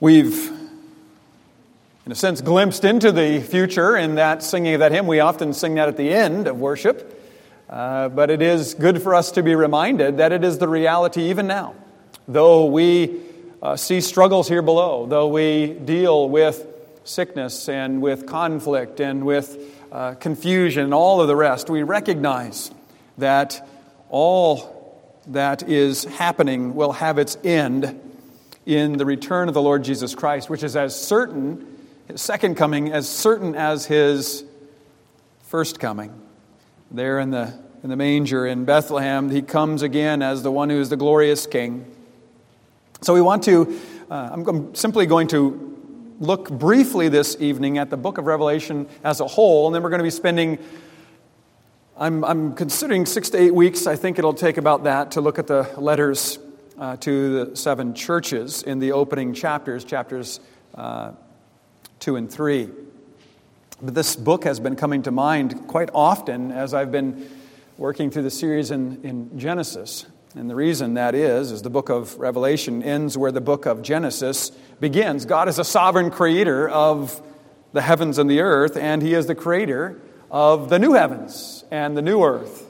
We've, in a sense, glimpsed into the future in that singing of that hymn. We often sing that at the end of worship. Uh, but it is good for us to be reminded that it is the reality even now. Though we uh, see struggles here below, though we deal with sickness and with conflict and with uh, confusion and all of the rest, we recognize that all that is happening will have its end in the return of the Lord Jesus Christ, which is as certain, his second coming, as certain as his first coming. There in the, in the manger in Bethlehem, he comes again as the one who is the glorious king. So we want to, uh, I'm simply going to look briefly this evening at the book of Revelation as a whole, and then we're going to be spending I'm, I'm considering six to eight weeks. I think it'll take about that to look at the letters uh, to the seven churches in the opening chapters, chapters uh, two and three. But this book has been coming to mind quite often as I've been working through the series in, in Genesis. And the reason that is, is the book of Revelation ends where the book of Genesis begins. God is a sovereign creator of the heavens and the earth, and He is the creator of the new heavens and the new earth.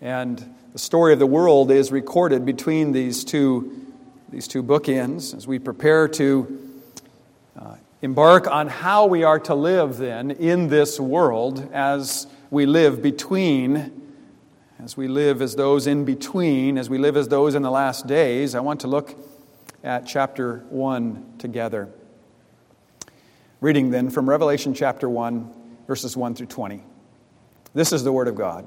And the story of the world is recorded between these two, these two bookends as we prepare to uh, embark on how we are to live then in this world as we live between, as we live as those in between, as we live as those in the last days. I want to look at chapter 1 together. Reading then from Revelation chapter 1 verses 1 through 20. This is the Word of God.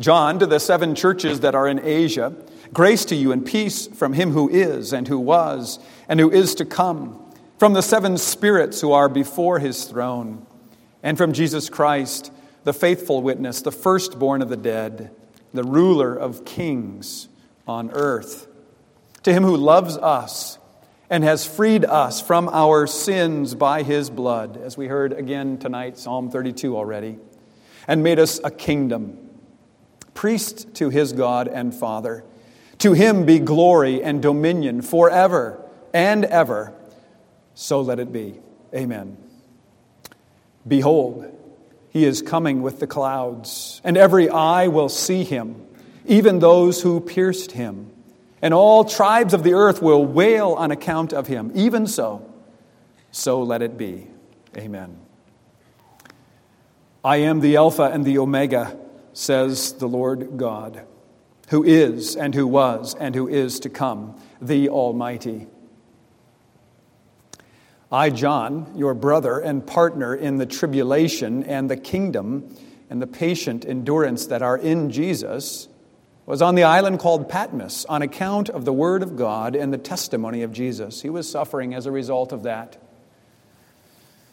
John, to the seven churches that are in Asia, grace to you and peace from him who is, and who was, and who is to come, from the seven spirits who are before his throne, and from Jesus Christ, the faithful witness, the firstborn of the dead, the ruler of kings on earth. To him who loves us and has freed us from our sins by his blood, as we heard again tonight, Psalm 32 already and made us a kingdom, priest to his God and Father. To him be glory and dominion forever and ever. So let it be. Amen. Behold, he is coming with the clouds, and every eye will see him, even those who pierced him. And all tribes of the earth will wail on account of him. Even so, so let it be. Amen. I am the Alpha and the Omega, says the Lord God, who is, and who was, and who is to come, the Almighty. I, John, your brother and partner in the tribulation and the kingdom and the patient endurance that are in Jesus, was on the island called Patmos on account of the Word of God and the testimony of Jesus. He was suffering as a result of that,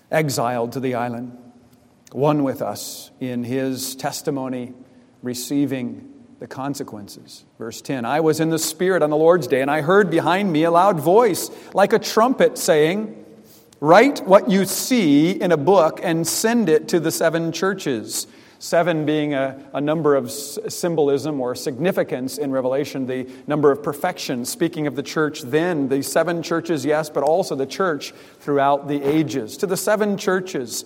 exiled to the island one with us in his testimony, receiving the consequences. Verse 10 I was in the Spirit on the Lord's day, and I heard behind me a loud voice, like a trumpet, saying, Write what you see in a book and send it to the seven churches. Seven being a, a number of symbolism or significance in Revelation, the number of perfection. Speaking of the church then, the seven churches, yes, but also the church throughout the ages. To the seven churches,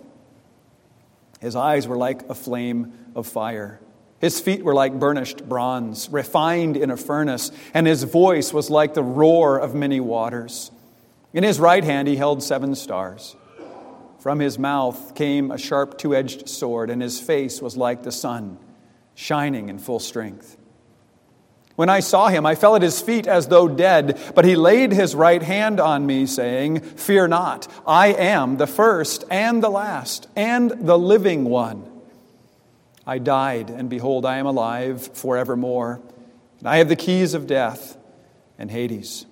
His eyes were like a flame of fire. His feet were like burnished bronze, refined in a furnace, and his voice was like the roar of many waters. In his right hand he held seven stars. From his mouth came a sharp two edged sword, and his face was like the sun, shining in full strength. When I saw him, I fell at his feet as though dead, but he laid his right hand on me, saying, Fear not, I am the first and the last and the living one. I died, and behold, I am alive forevermore, and I have the keys of death and Hades.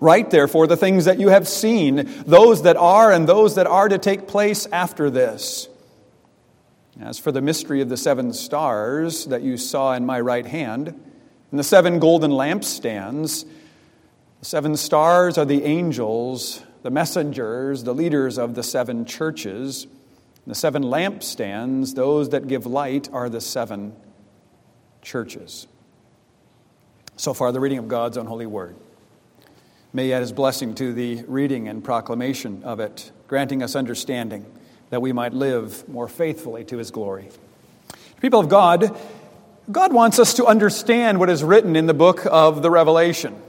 Write, therefore, the things that you have seen, those that are and those that are to take place after this. As for the mystery of the seven stars that you saw in my right hand, and the seven golden lampstands, the seven stars are the angels, the messengers, the leaders of the seven churches. The seven lampstands, those that give light, are the seven churches. So far, the reading of God's unholy word. May he add his blessing to the reading and proclamation of it, granting us understanding that we might live more faithfully to his glory. People of God, God wants us to understand what is written in the book of the Revelation.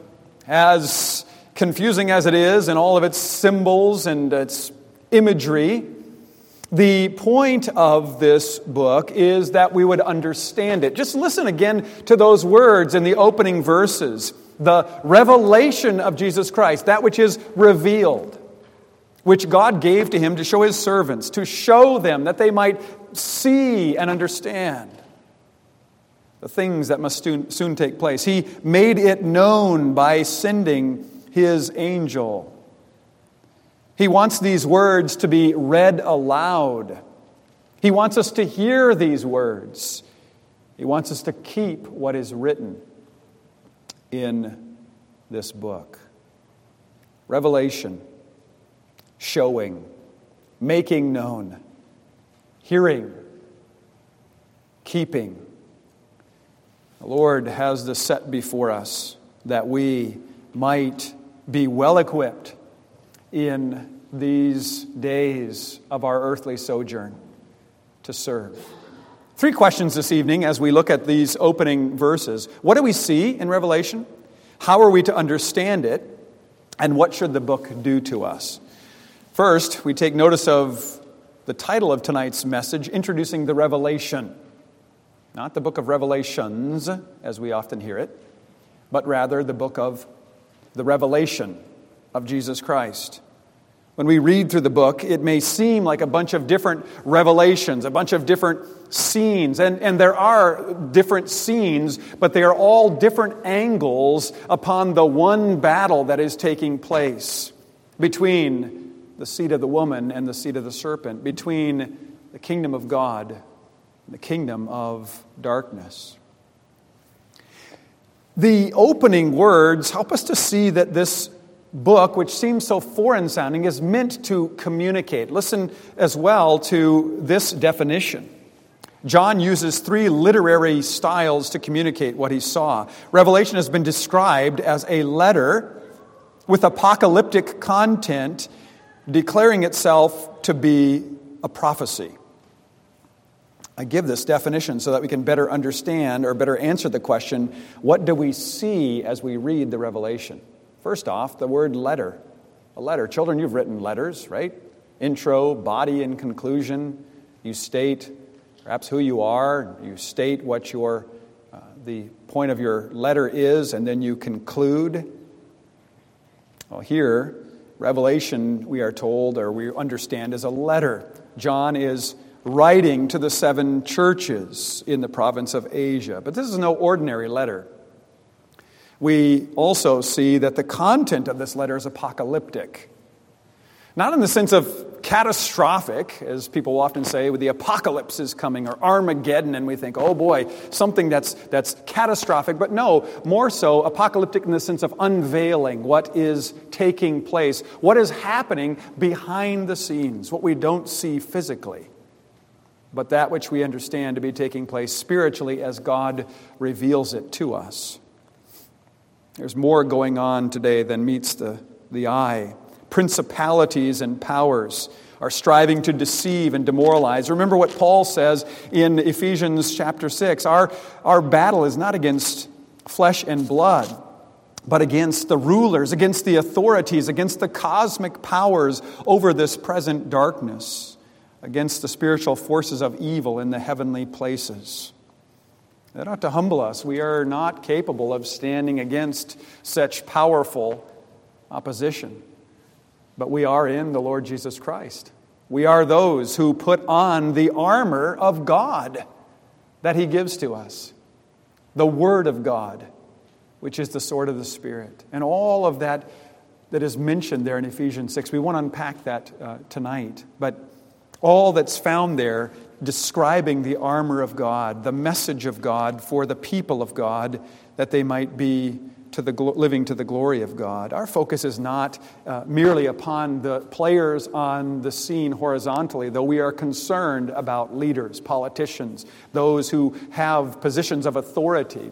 As confusing as it is in all of its symbols and its imagery, the point of this book is that we would understand it. Just listen again to those words in the opening verses the revelation of Jesus Christ, that which is revealed, which God gave to him to show his servants, to show them that they might see and understand the things that must soon, take place. He made it known by sending his angel. He wants these words to be read aloud. He wants us to hear these words. He wants us to keep what is written in this book. Revelation, showing, making known, hearing, keeping. The Lord has this set before us that we might be well equipped in these days of our earthly sojourn to serve. Three questions this evening as we look at these opening verses. What do we see in Revelation? How are we to understand it? And what should the book do to us? First, we take notice of the title of tonight's message, Introducing the Revelation. Not the book of Revelations, as we often hear it, but rather the book of the revelation of Jesus Christ. When we read through the book, it may seem like a bunch of different revelations, a bunch of different scenes. And, and there are different scenes, but they are all different angles upon the one battle that is taking place between the seed of the woman and the seed of the serpent, between the kingdom of God the kingdom of darkness. The opening words help us to see that this book, which seems so foreign sounding, is meant to communicate. Listen as well to this definition. John uses three literary styles to communicate what he saw. Revelation has been described as a letter with apocalyptic content declaring itself to be a prophecy. I give this definition so that we can better understand or better answer the question what do we see as we read the Revelation? First off, the word letter. A letter. Children, you've written letters, right? Intro, body, and conclusion. You state perhaps who you are, you state what your, uh, the point of your letter is, and then you conclude. Well, here, Revelation, we are told, or we understand, is a letter. John is writing to the seven churches in the province of Asia. But this is no ordinary letter we also see that the content of this letter is apocalyptic. Not in the sense of catastrophic, as people often say, with the apocalypse is coming or Armageddon, and we think, oh boy, something that's, that's catastrophic. But no, more so apocalyptic in the sense of unveiling what is taking place, what is happening behind the scenes, what we don't see physically, but that which we understand to be taking place spiritually as God reveals it to us. There's more going on today than meets the, the eye. Principalities and powers are striving to deceive and demoralize. Remember what Paul says in Ephesians chapter 6 our, our battle is not against flesh and blood, but against the rulers, against the authorities, against the cosmic powers over this present darkness, against the spiritual forces of evil in the heavenly places. That ought to humble us. We are not capable of standing against such powerful opposition, but we are in the Lord Jesus Christ. We are those who put on the armor of God that He gives to us, the Word of God which is the sword of the Spirit. And all of that that is mentioned there in Ephesians 6. We won't unpack that uh, tonight, but all that's found there describing the armor of God, the message of God for the people of God, that they might be to the, living to the glory of God. Our focus is not uh, merely upon the players on the scene horizontally, though we are concerned about leaders, politicians, those who have positions of authority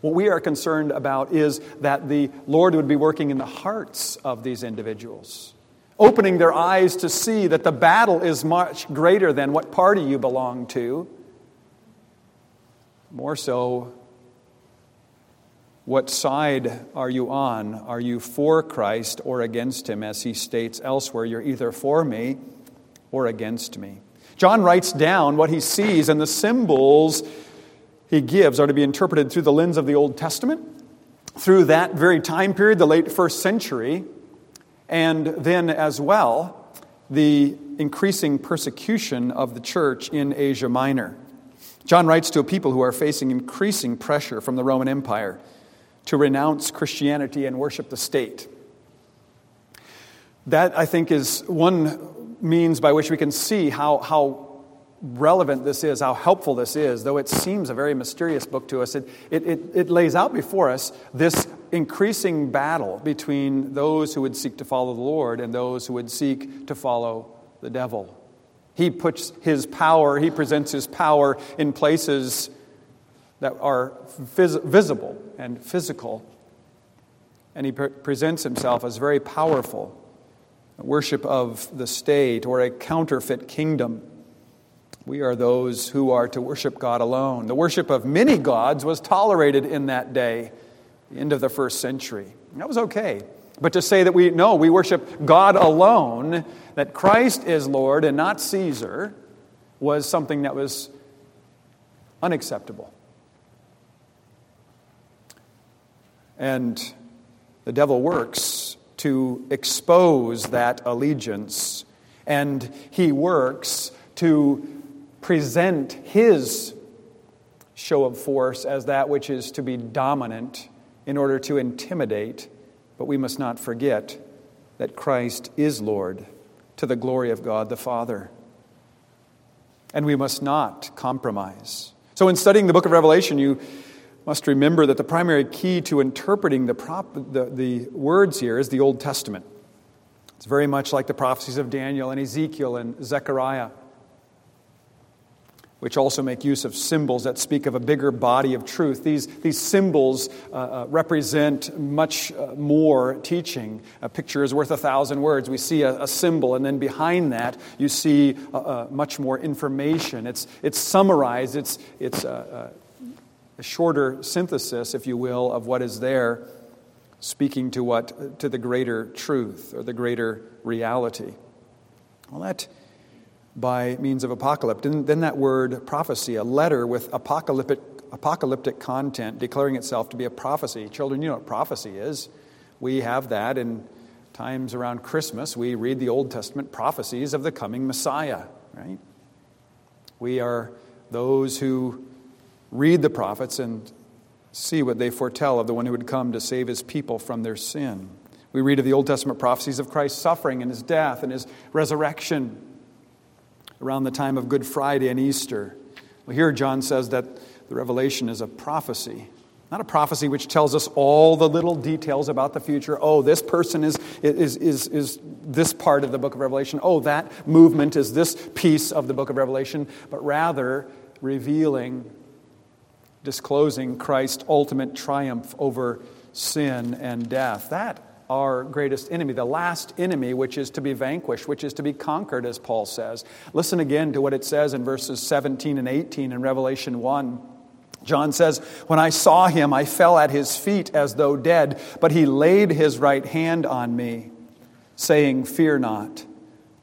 what we are concerned about is that the Lord would be working in the hearts of these individuals, opening their eyes to see that the battle is much greater than what party you belong to. More so, what side are you on? Are you for Christ or against him? As he states elsewhere, you're either for me or against me. John writes down what he sees and the symbols he gives are to be interpreted through the lens of the Old Testament, through that very time period, the late first century, and then as well, the increasing persecution of the church in Asia Minor. John writes to a people who are facing increasing pressure from the Roman Empire to renounce Christianity and worship the state. That, I think, is one means by which we can see how, how relevant this is, how helpful this is, though it seems a very mysterious book to us, it, it, it, it, lays out before us this increasing battle between those who would seek to follow the Lord and those who would seek to follow the devil. He puts his power, he presents his power in places that are vis- visible and physical. And he pre- presents himself as very powerful. Worship of the state or a counterfeit kingdom we are those who are to worship God alone. The worship of many gods was tolerated in that day, the end of the first century. That was okay. But to say that we, no, we worship God alone, that Christ is Lord and not Caesar, was something that was unacceptable. And the devil works to expose that allegiance, and he works to present his show of force as that which is to be dominant in order to intimidate, but we must not forget that Christ is Lord to the glory of God the Father. And we must not compromise. So, in studying the book of Revelation, you must remember that the primary key to interpreting the, prop, the, the words here is the Old Testament. It's very much like the prophecies of Daniel and Ezekiel and Zechariah which also make use of symbols that speak of a bigger body of truth. These, these symbols uh, uh, represent much uh, more teaching. A picture is worth a thousand words. We see a, a symbol, and then behind that, you see uh, uh, much more information. It's, it's summarized, it's, it's a, a shorter synthesis, if you will, of what is there, speaking to, what, to the greater truth or the greater reality. Well, that by means of apocalypse. And then that word prophecy, a letter with apocalyptic, apocalyptic content declaring itself to be a prophecy. Children, you know what prophecy is. We have that in times around Christmas. We read the Old Testament prophecies of the coming Messiah, right? We are those who read the prophets and see what they foretell of the one who would come to save his people from their sin. We read of the Old Testament prophecies of Christ's suffering and his death and his resurrection around the time of Good Friday and Easter. Well, here John says that the revelation is a prophecy. Not a prophecy which tells us all the little details about the future. Oh, this person is, is, is, is this part of the book of Revelation. Oh, that movement is this piece of the book of Revelation. But rather, revealing, disclosing Christ's ultimate triumph over sin and death. That our greatest enemy, the last enemy which is to be vanquished, which is to be conquered, as Paul says. Listen again to what it says in verses 17 and 18 in Revelation 1. John says, When I saw him, I fell at his feet as though dead, but he laid his right hand on me, saying, Fear not.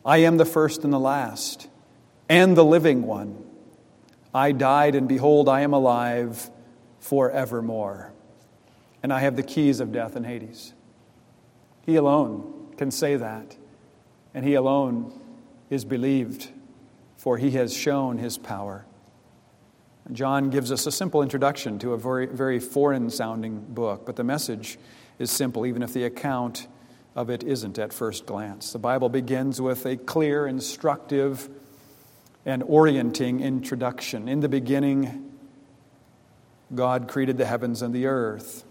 I am the first and the last, and the living one. I died, and behold, I am alive forevermore. And I have the keys of death and Hades. He alone can say that, and he alone is believed, for he has shown his power. John gives us a simple introduction to a very, very foreign sounding book, but the message is simple, even if the account of it isn't at first glance. The Bible begins with a clear, instructive, and orienting introduction. In the beginning, God created the heavens and the earth.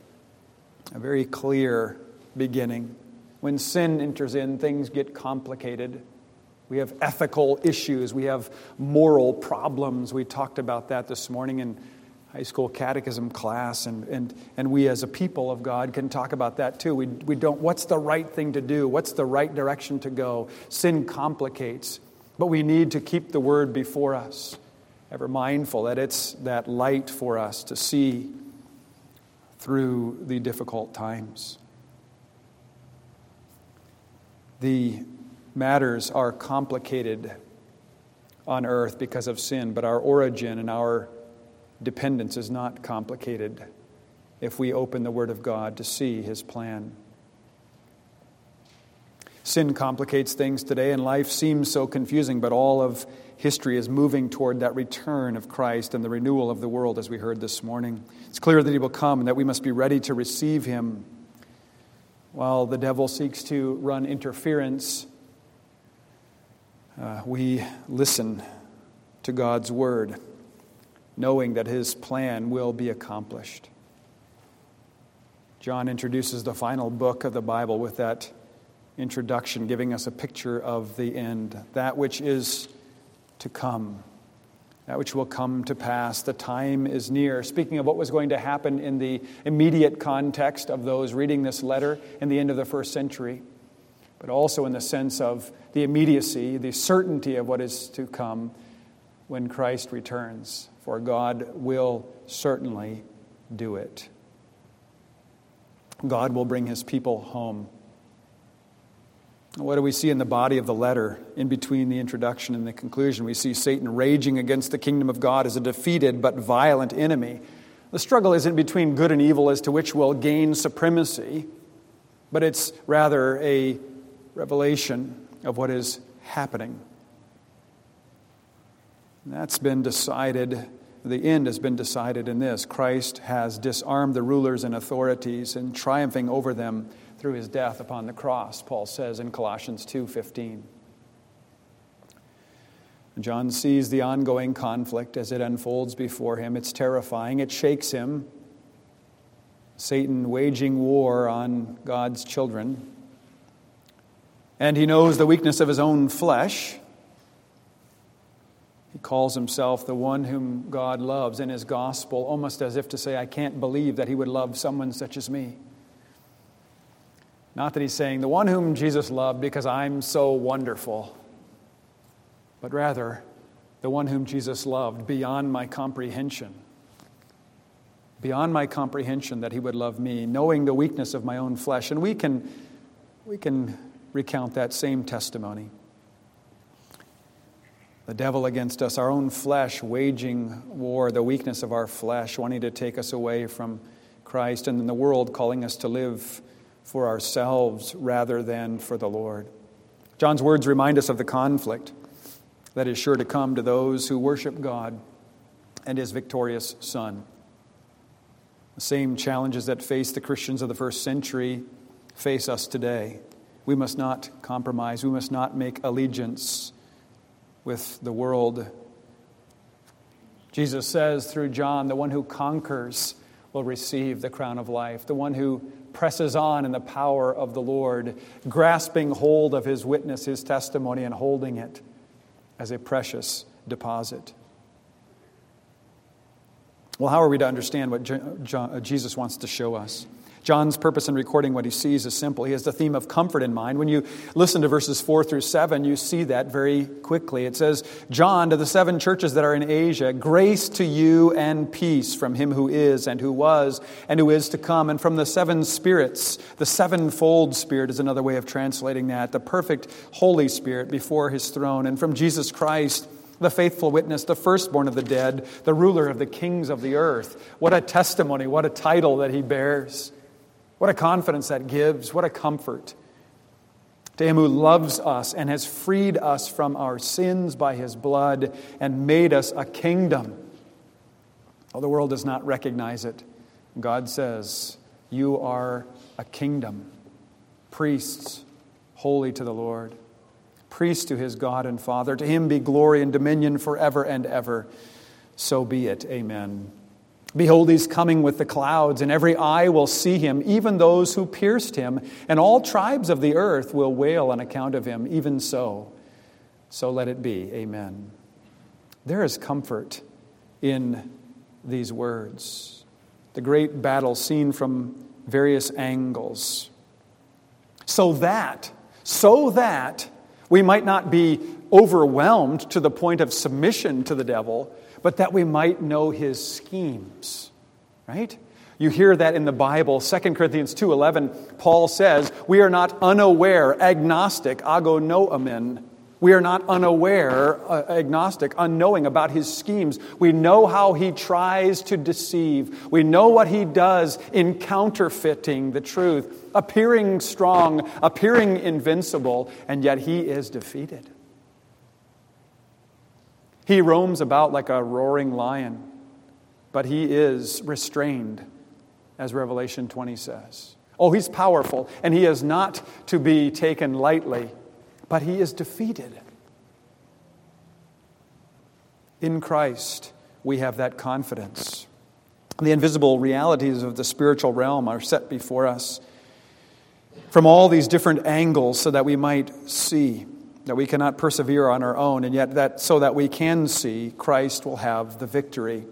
A very clear beginning. When sin enters in, things get complicated. We have ethical issues. We have moral problems. We talked about that this morning in high school catechism class. And, and, and we, as a people of God, can talk about that too. We, we don't, what's the right thing to do? What's the right direction to go? Sin complicates, but we need to keep the word before us, ever mindful that it's that light for us to see through the difficult times. The matters are complicated on earth because of sin, but our origin and our dependence is not complicated if we open the Word of God to see His plan. Sin complicates things today, and life seems so confusing, but all of history is moving toward that return of Christ and the renewal of the world, as we heard this morning. It's clear that He will come and that we must be ready to receive Him. While the devil seeks to run interference uh, we listen to God's word, knowing that his plan will be accomplished. John introduces the final book of the Bible with that introduction, giving us a picture of the end, that which is to come, that which will come to pass. The time is near. Speaking of what was going to happen in the immediate context of those reading this letter in the end of the first century but also in the sense of the immediacy, the certainty of what is to come when Christ returns. For God will certainly do it. God will bring his people home. What do we see in the body of the letter in between the introduction and the conclusion? We see Satan raging against the kingdom of God as a defeated but violent enemy. The struggle isn't between good and evil as to which will gain supremacy, but it's rather a revelation of what is happening. That's been decided, the end has been decided in this. Christ has disarmed the rulers and authorities and triumphing over them through his death upon the cross, Paul says in Colossians 2:15. John sees the ongoing conflict as it unfolds before him. It's terrifying, it shakes him. Satan waging war on God's children. And he knows the weakness of his own flesh. He calls himself the one whom God loves in his gospel, almost as if to say, I can't believe that he would love someone such as me. Not that he's saying, the one whom Jesus loved because I'm so wonderful, but rather, the one whom Jesus loved beyond my comprehension. Beyond my comprehension that he would love me, knowing the weakness of my own flesh. And we can, we can recount that same testimony. The devil against us, our own flesh waging war, the weakness of our flesh, wanting to take us away from Christ, and then the world calling us to live for ourselves rather than for the Lord. John's words remind us of the conflict that is sure to come to those who worship God and his victorious Son. The same challenges that face the Christians of the first century face us today. We must not compromise. We must not make allegiance with the world. Jesus says through John, the one who conquers will receive the crown of life. The one who presses on in the power of the Lord, grasping hold of his witness, his testimony, and holding it as a precious deposit. Well, how are we to understand what uh, Jesus wants to show us? John's purpose in recording what he sees is simple. He has the theme of comfort in mind. When you listen to verses 4 through 7, you see that very quickly. It says, John, to the seven churches that are in Asia, grace to you and peace from him who is, and who was, and who is to come, and from the seven spirits. The sevenfold spirit is another way of translating that. The perfect Holy Spirit before his throne, and from Jesus Christ the faithful witness, the firstborn of the dead, the ruler of the kings of the earth. What a testimony, what a title that he bears. What a confidence that gives. What a comfort. To him who loves us and has freed us from our sins by his blood and made us a kingdom. Well, the world does not recognize it. God says, You are a kingdom, priests, holy to the Lord, priests to his God and Father. To him be glory and dominion forever and ever. So be it. Amen. Behold, he's coming with the clouds, and every eye will see him, even those who pierced him, and all tribes of the earth will wail on account of him. Even so, so let it be. Amen. There is comfort in these words. The great battle seen from various angles. So that, so that we might not be overwhelmed to the point of submission to the devil but that we might know his schemes. Right? You hear that in the Bible, 2 Corinthians 2:11, Paul says, "We are not unaware, agnostic, agonoamin. We are not unaware, uh, agnostic, unknowing about his schemes. We know how he tries to deceive. We know what he does in counterfeiting the truth, appearing strong, appearing invincible, and yet he is defeated. He roams about like a roaring lion, but he is restrained, as Revelation 20 says. Oh, he's powerful, and he is not to be taken lightly, but he is defeated. In Christ, we have that confidence. The invisible realities of the spiritual realm are set before us from all these different angles so that we might see that we cannot persevere on our own, and yet that so that we can see Christ will have the victory.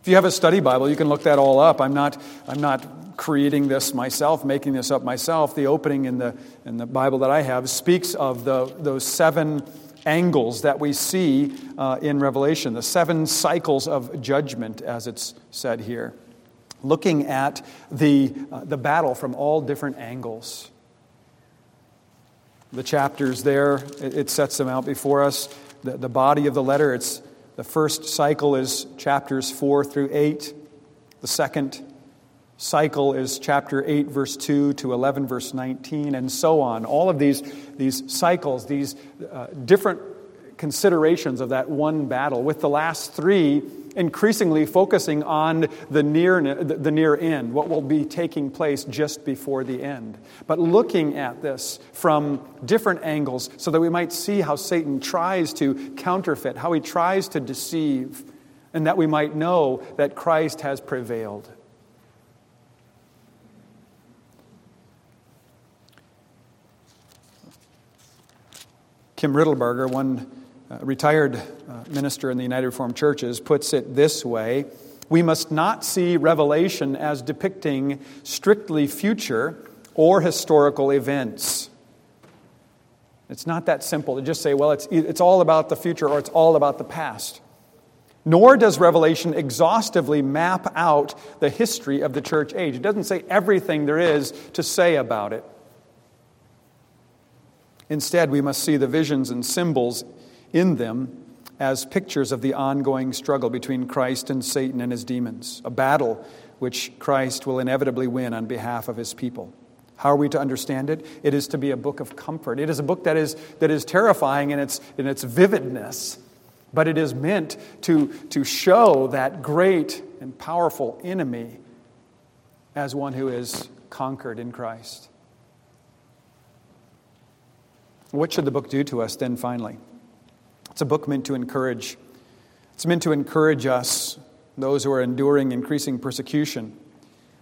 If you have a study Bible, you can look that all up. I'm not, I'm not creating this myself, making this up myself. The opening in the, in the Bible that I have speaks of the, those seven angles that we see uh, in Revelation, the seven cycles of judgment, as it's said here. Looking at the, uh, the battle from all different angles the chapters there, it, sets them out before us. The, the body of the letter, it's the first cycle is chapters 4 through 8. The second cycle is chapter 8, verse 2 to 11, verse 19, and so on. All of these, these cycles, these uh, different considerations of that one battle, with the last three increasingly focusing on the near, the near end, what will be taking place just before the end. But looking at this from different angles so that we might see how Satan tries to counterfeit, how he tries to deceive, and that we might know that Christ has prevailed. Kim Riddlebarger, one uh, retired uh, minister in the United Reformed Churches, puts it this way We must not see Revelation as depicting strictly future or historical events. It's not that simple to just say, well, it's, it's all about the future or it's all about the past. Nor does Revelation exhaustively map out the history of the church age. It doesn't say everything there is to say about it. Instead, we must see the visions and symbols in them as pictures of the ongoing struggle between Christ and Satan and his demons, a battle which Christ will inevitably win on behalf of his people. How are we to understand it? It is to be a book of comfort. It is a book that is, that is terrifying in its, in its vividness, but it is meant to, to show that great and powerful enemy as one who is conquered in Christ. What should the book do to us then, finally? It's a book meant to encourage. It's meant to encourage us, those who are enduring increasing persecution,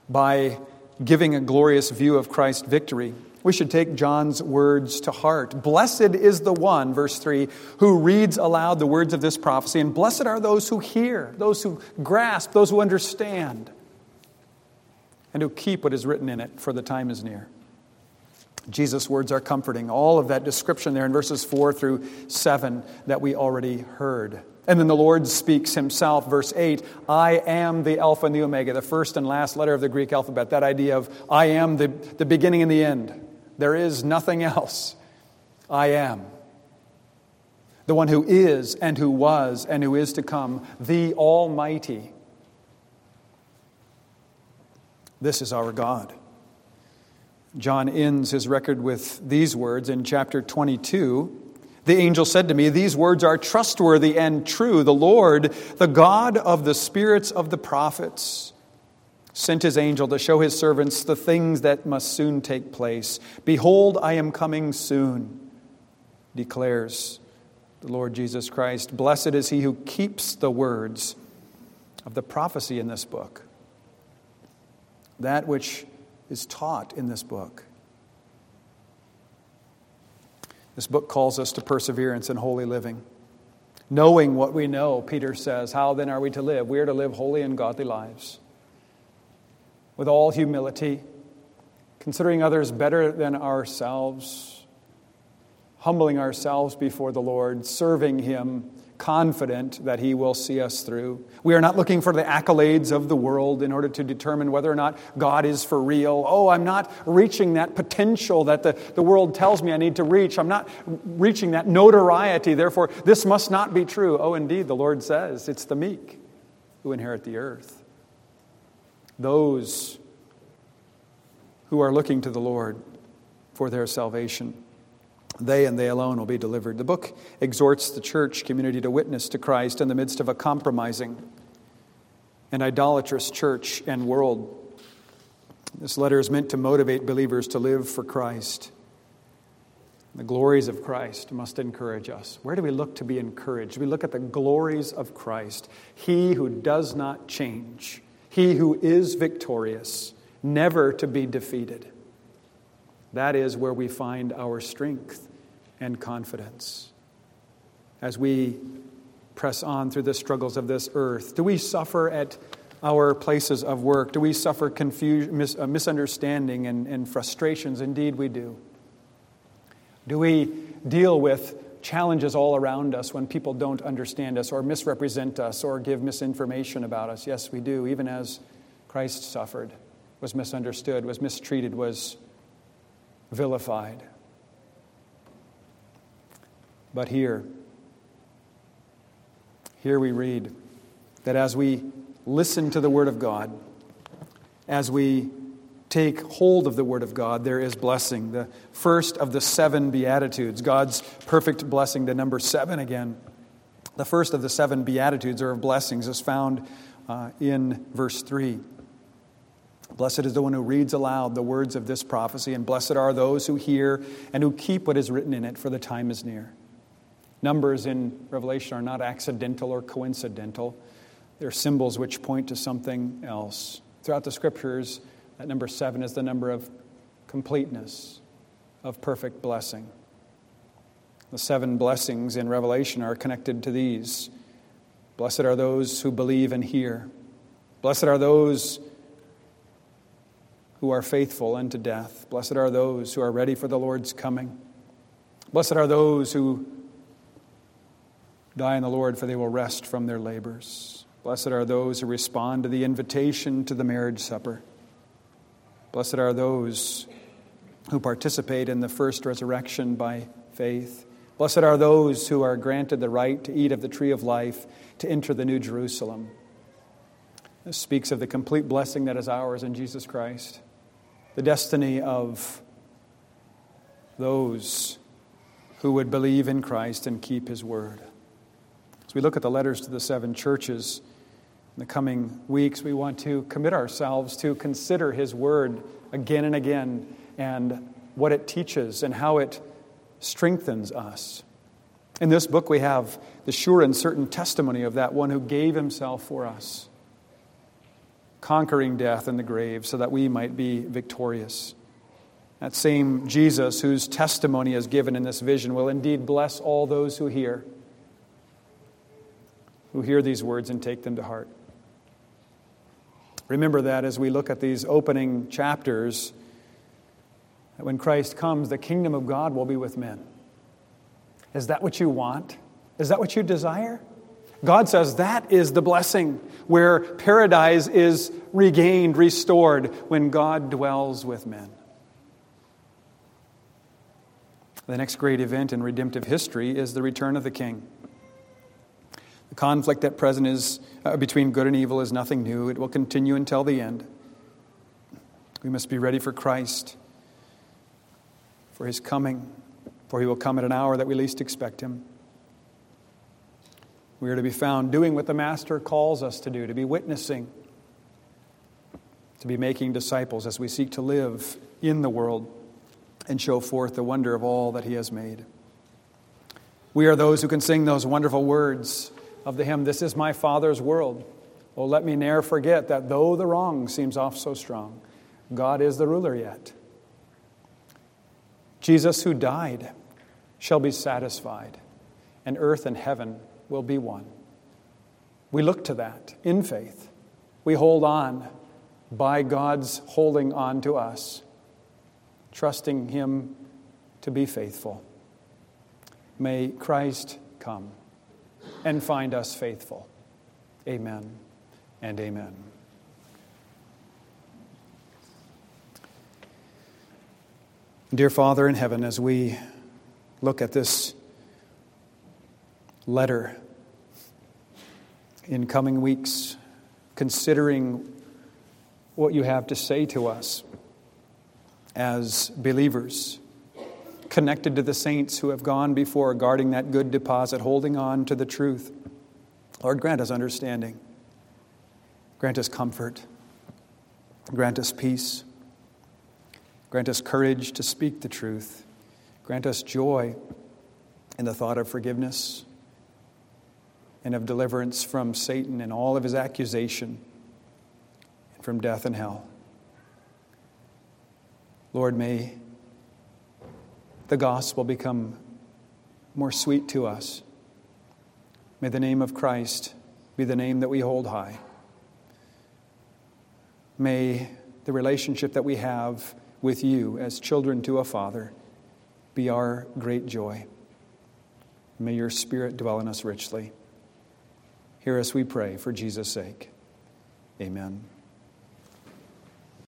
by giving a glorious view of Christ's victory. We should take John's words to heart. Blessed is the one, verse 3, who reads aloud the words of this prophecy, and blessed are those who hear, those who grasp, those who understand. and who keep what is written in it, for the time is near. Jesus' words are comforting. All of that description there in verses 4 through 7 that we already heard. And then the Lord speaks himself, verse 8 I am the Alpha and the Omega, the first and last letter of the Greek alphabet. That idea of I am the, the beginning and the end. There is nothing else. I am. The one who is and who was and who is to come, the Almighty. This is our God. John ends his record with these words in chapter 22. The angel said to me, These words are trustworthy and true. The Lord, the God of the spirits of the prophets, sent his angel to show his servants the things that must soon take place. Behold, I am coming soon, declares the Lord Jesus Christ. Blessed is he who keeps the words of the prophecy in this book. That which is taught in this book. This book calls us to perseverance and holy living. Knowing what we know, Peter says, how then are we to live? We are to live holy and godly lives with all humility, considering others better than ourselves, humbling ourselves before the Lord, serving Him confident that He will see us through. We are not looking for the accolades of the world in order to determine whether or not God is for real. Oh, I'm not reaching that potential that the, the world tells me I need to reach. I'm not reaching that notoriety, therefore, this must not be true. Oh, indeed, the Lord says it's the meek who inherit the earth. Those who are looking to the Lord for their salvation. They and they alone will be delivered. The book exhorts the church community to witness to Christ in the midst of a compromising and idolatrous church and world. This letter is meant to motivate believers to live for Christ. The glories of Christ must encourage us. Where do we look to be encouraged? We look at the glories of Christ, He who does not change, He who is victorious, never to be defeated. That is where we find our strength and confidence. As we press on through the struggles of this earth, do we suffer at our places of work? Do we suffer confusion, mis- uh, misunderstanding and, and frustrations? Indeed, we do. Do we deal with challenges all around us when people don't understand us or misrepresent us or give misinformation about us? Yes, we do, even as Christ suffered, was misunderstood, was mistreated, was vilified. But here, here we read that as we listen to the Word of God, as we take hold of the Word of God, there is blessing. The first of the seven Beatitudes, God's perfect blessing, the number seven again. The first of the seven Beatitudes or of blessings is found uh, in verse 3. Blessed is the one who reads aloud the words of this prophecy, and blessed are those who hear and who keep what is written in it, for the time is near. Numbers in Revelation are not accidental or coincidental, they're symbols which point to something else. Throughout the scriptures, that number seven is the number of completeness, of perfect blessing. The seven blessings in Revelation are connected to these. Blessed are those who believe and hear. Blessed are those who are faithful unto death. Blessed are those who are ready for the Lord's coming. Blessed are those who die in the Lord, for they will rest from their labors. Blessed are those who respond to the invitation to the marriage supper. Blessed are those who participate in the first resurrection by faith. Blessed are those who are granted the right to eat of the tree of life, to enter the new Jerusalem. This speaks of the complete blessing that is ours in Jesus Christ the destiny of those who would believe in Christ and keep his word. As we look at the letters to the seven churches in the coming weeks, we want to commit ourselves to consider his word again and again and what it teaches and how it strengthens us. In this book, we have the sure and certain testimony of that one who gave himself for us conquering death and the grave so that we might be victorious. That same Jesus, whose testimony is given in this vision, will indeed bless all those who hear, who hear these words and take them to heart. Remember that as we look at these opening chapters, that when Christ comes, the kingdom of God will be with men. Is that what you want? Is that what you desire? God says that is the blessing where paradise is regained, restored, when God dwells with men. The next great event in redemptive history is the return of the king. The conflict at present is uh, between good and evil is nothing new. It will continue until the end. We must be ready for Christ, for his coming, for he will come at an hour that we least expect him. We are to be found doing what the Master calls us to do, to be witnessing, to be making disciples as we seek to live in the world and show forth the wonder of all that He has made. We are those who can sing those wonderful words of the hymn, This is my Father's world. Oh, let me ne'er forget that though the wrong seems oft so strong, God is the ruler yet. Jesus, who died, shall be satisfied, and earth and heaven will be one. We look to that in faith. We hold on by God's holding on to us trusting Him to be faithful. May Christ come and find us faithful. Amen and amen. Dear Father in heaven, as we look at this letter in coming weeks, considering what you have to say to us, as believers, connected to the saints who have gone before, guarding that good deposit, holding on to the truth. Lord, grant us understanding, grant us comfort, grant us peace, grant us courage to speak the truth, grant us joy in the thought of forgiveness and of deliverance from Satan and all of his accusation and from death and hell. Lord, may the gospel become more sweet to us. May the name of Christ be the name that we hold high. May the relationship that we have with you as children to a Father be our great joy. May your Spirit dwell in us richly. Hear us, we pray, for Jesus' sake. Amen.